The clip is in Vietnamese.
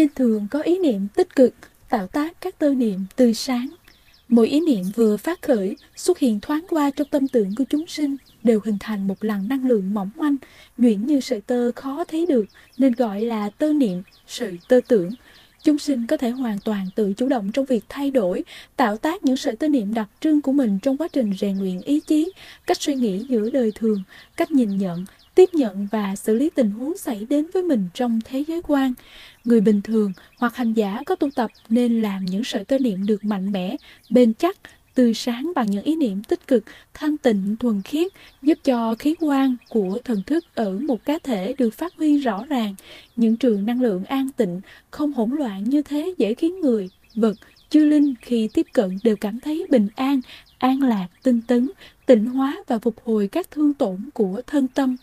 nên thường có ý niệm tích cực, tạo tác các tơ niệm tươi sáng. Mỗi ý niệm vừa phát khởi, xuất hiện thoáng qua trong tâm tưởng của chúng sinh, đều hình thành một làn năng lượng mỏng manh, nhuyễn như sợi tơ khó thấy được, nên gọi là tơ niệm, sợi tơ tưởng. Chúng sinh có thể hoàn toàn tự chủ động trong việc thay đổi, tạo tác những sợi tư niệm đặc trưng của mình trong quá trình rèn luyện ý chí, cách suy nghĩ giữa đời thường, cách nhìn nhận, tiếp nhận và xử lý tình huống xảy đến với mình trong thế giới quan. Người bình thường hoặc hành giả có tu tập nên làm những sợi tơ niệm được mạnh mẽ, bền chắc, tươi sáng bằng những ý niệm tích cực, thanh tịnh, thuần khiết, giúp cho khí quan của thần thức ở một cá thể được phát huy rõ ràng. Những trường năng lượng an tịnh, không hỗn loạn như thế dễ khiến người, vật, chư linh khi tiếp cận đều cảm thấy bình an, an lạc, tinh tấn, tịnh hóa và phục hồi các thương tổn của thân tâm.